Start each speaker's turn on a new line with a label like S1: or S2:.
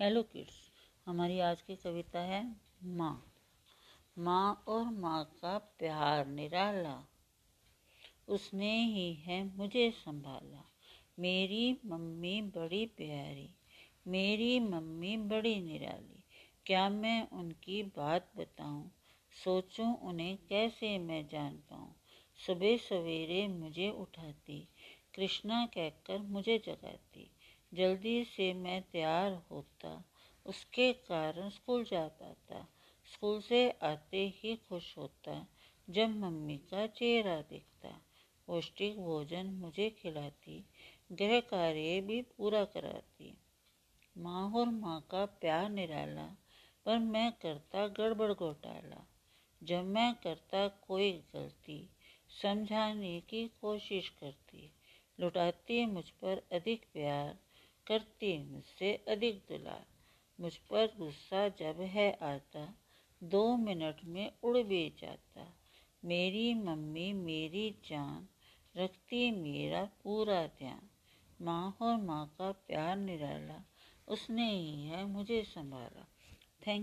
S1: Hello kids हमारी आज की कविता है माँ। माँ और माँ का प्यार निराला, उसने ही है मुझे संभाला। मेरी मम्मी बड़ी प्यारी, मेरी मम्मी बड़ी निराली। क्या मैं उनकी बात बताऊँ? सोचूं उन्हें कैसे मैं जान पाऊँ? सुबह सवेरे मुझे उठाती, कृष्णा कहकर मुझे जगाती। जल्दी से मैं तैयार होता, उसके कारण स्कूल जा पाता। स्कूल से आते ही खुश होता, जब मम्मी का चेहरा दिखता। पौष्टिक भोजन मुझे खिलाती, गृह कार्य भी पूरा कराती। माँ और माँ का प्यार निराला, पर मैं करता गड़बड़ घोटाला। जब मैं करता कोई गलती, समझाने की कोशिश करती, लुटाती मुझ पर अधिक प्यार। करती मुझसे अधिक दुलार। मुझ पर गुस्सा जब है आता, दो मिनट में उड़ भी जाता। मेरी मम्मी मेरी जान रखती मेरा पूरा ध्यान। माँ और माँ का प्यार निराला, उसने ही है मुझे संभाला। थैंक